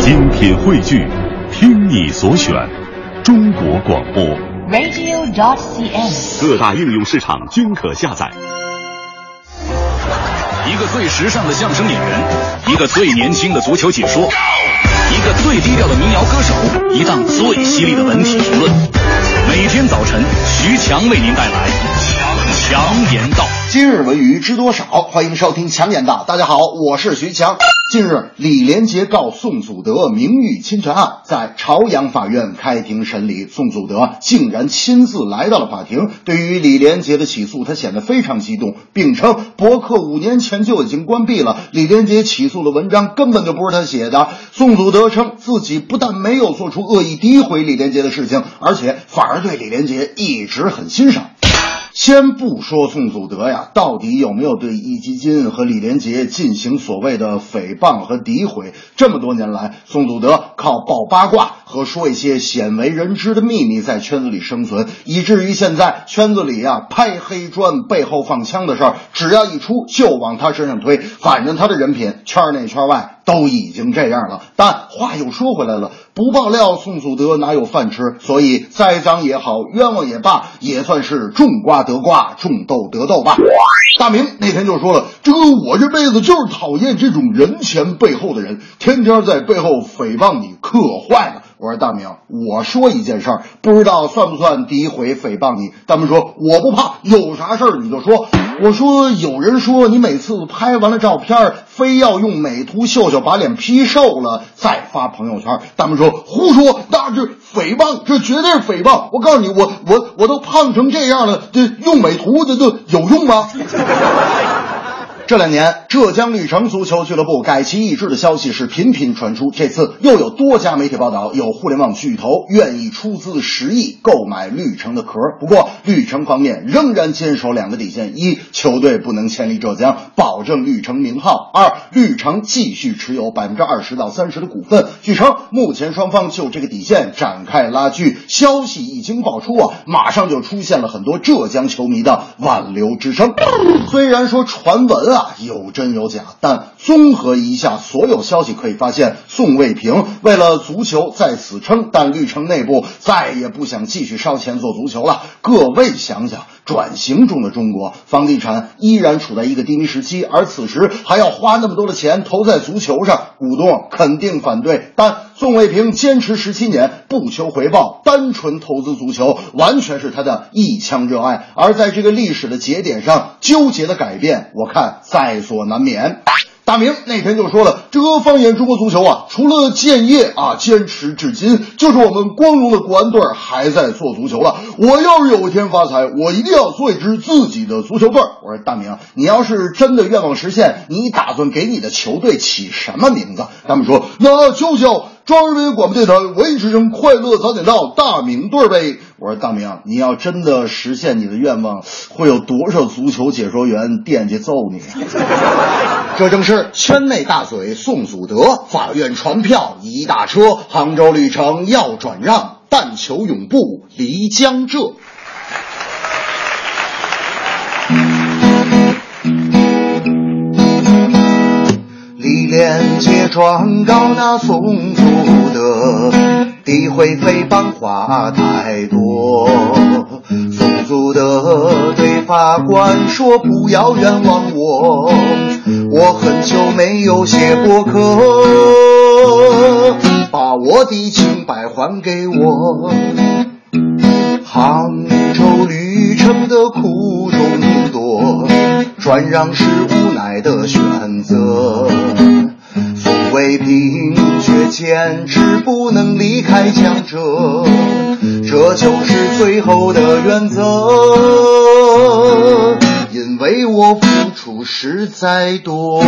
精品汇聚，听你所选，中国广播。radio.cn。各大应用市场均可下载。一个最时尚的相声演员，一个最年轻的足球解说，一个最低调的民谣歌手，一档最犀利的文体评论。每天早晨，徐强为您带来《强强言道》。今日文娱知多少？欢迎收听强言道。大家好，我是徐强。近日，李连杰告宋祖德名誉侵权案在朝阳法院开庭审理，宋祖德竟然亲自来到了法庭。对于李连杰的起诉，他显得非常激动，并称博客五年前就已经关闭了，李连杰起诉的文章根本就不是他写的。宋祖德称自己不但没有做出恶意诋毁李连杰的事情，而且反而对李连杰一直很欣赏。先不说宋祖德呀，到底有没有对易基金和李连杰进行所谓的诽谤和诋毁？这么多年来，宋祖德靠爆八卦和说一些鲜为人知的秘密在圈子里生存，以至于现在圈子里呀拍黑砖背后放枪的事儿，只要一出就往他身上推。反正他的人品圈内圈外都已经这样了。但话又说回来了，不爆料宋祖德哪有饭吃？所以栽赃也好，冤枉也罢，也算是种瓜得瓜，种豆得豆吧。大明那天就说了：“这个我这辈子就是讨厌这种人前背后的人，天天在背后诽谤你，可坏了。”我说大明，我说一件事儿，不知道算不算诋毁诽谤你？大明说我不怕，有啥事儿你就说。我说有人说你每次拍完了照片，非要用美图秀秀把脸 P 瘦了再发朋友圈。他们说胡说，那是诽谤，这绝对是诽谤。我告诉你，我我我都胖成这样了，这用美图这这有用吗？这两年，浙江绿城足球俱乐部改旗易帜的消息是频频传出。这次又有多家媒体报道，有互联网巨头愿意出资十亿购买绿城的壳。不过，绿城方面仍然坚守两个底线：一，球队不能迁离浙江，保证绿城名号；二，绿城继续持有百分之二十到三十的股份。据称，目前双方就这个底线展开拉锯。消息一经爆出啊，马上就出现了很多浙江球迷的挽留之声。虽然说传闻啊。有真有假，但综合一下所有消息，可以发现，宋卫平为了足球在此撑，但绿城内部再也不想继续烧钱做足球了。各位想想，转型中的中国，房地产依然处在一个低迷时期，而此时还要花那么多的钱投在足球上，股东肯定反对。但宋卫平坚持十七年，不求回报，单纯投资足球，完全是他的一腔热爱。而在这个历史的节点上，纠结的改变，我看在所难免。大明那天就说了，这个放眼中国足球啊，除了建业啊坚持至今，就是我们光荣的国安队还在做足球了。我要是有一天发财，我一定要做一支自己的足球队。我说大明，你要是真的愿望实现，你打算给你的球队起什么名字？他们说，那就叫中央人民广播电台文艺之声快乐早点到大明队呗。我说大明，你要真的实现你的愿望，会有多少足球解说员惦记揍你？这正是圈内大嘴宋祖德，法院传票一大车，杭州绿城要转让，但求永不离江浙。连杰状告那宋祖德，诋毁诽谤话太多。宋祖德对法官说：“不要冤枉我，我很久没有写过客，把我的清白还给我。”杭州绿城的苦众多，转让是无奈的选择。宋卫平却坚持不能离开强者，这就是最后的原则。因为我付出实在多。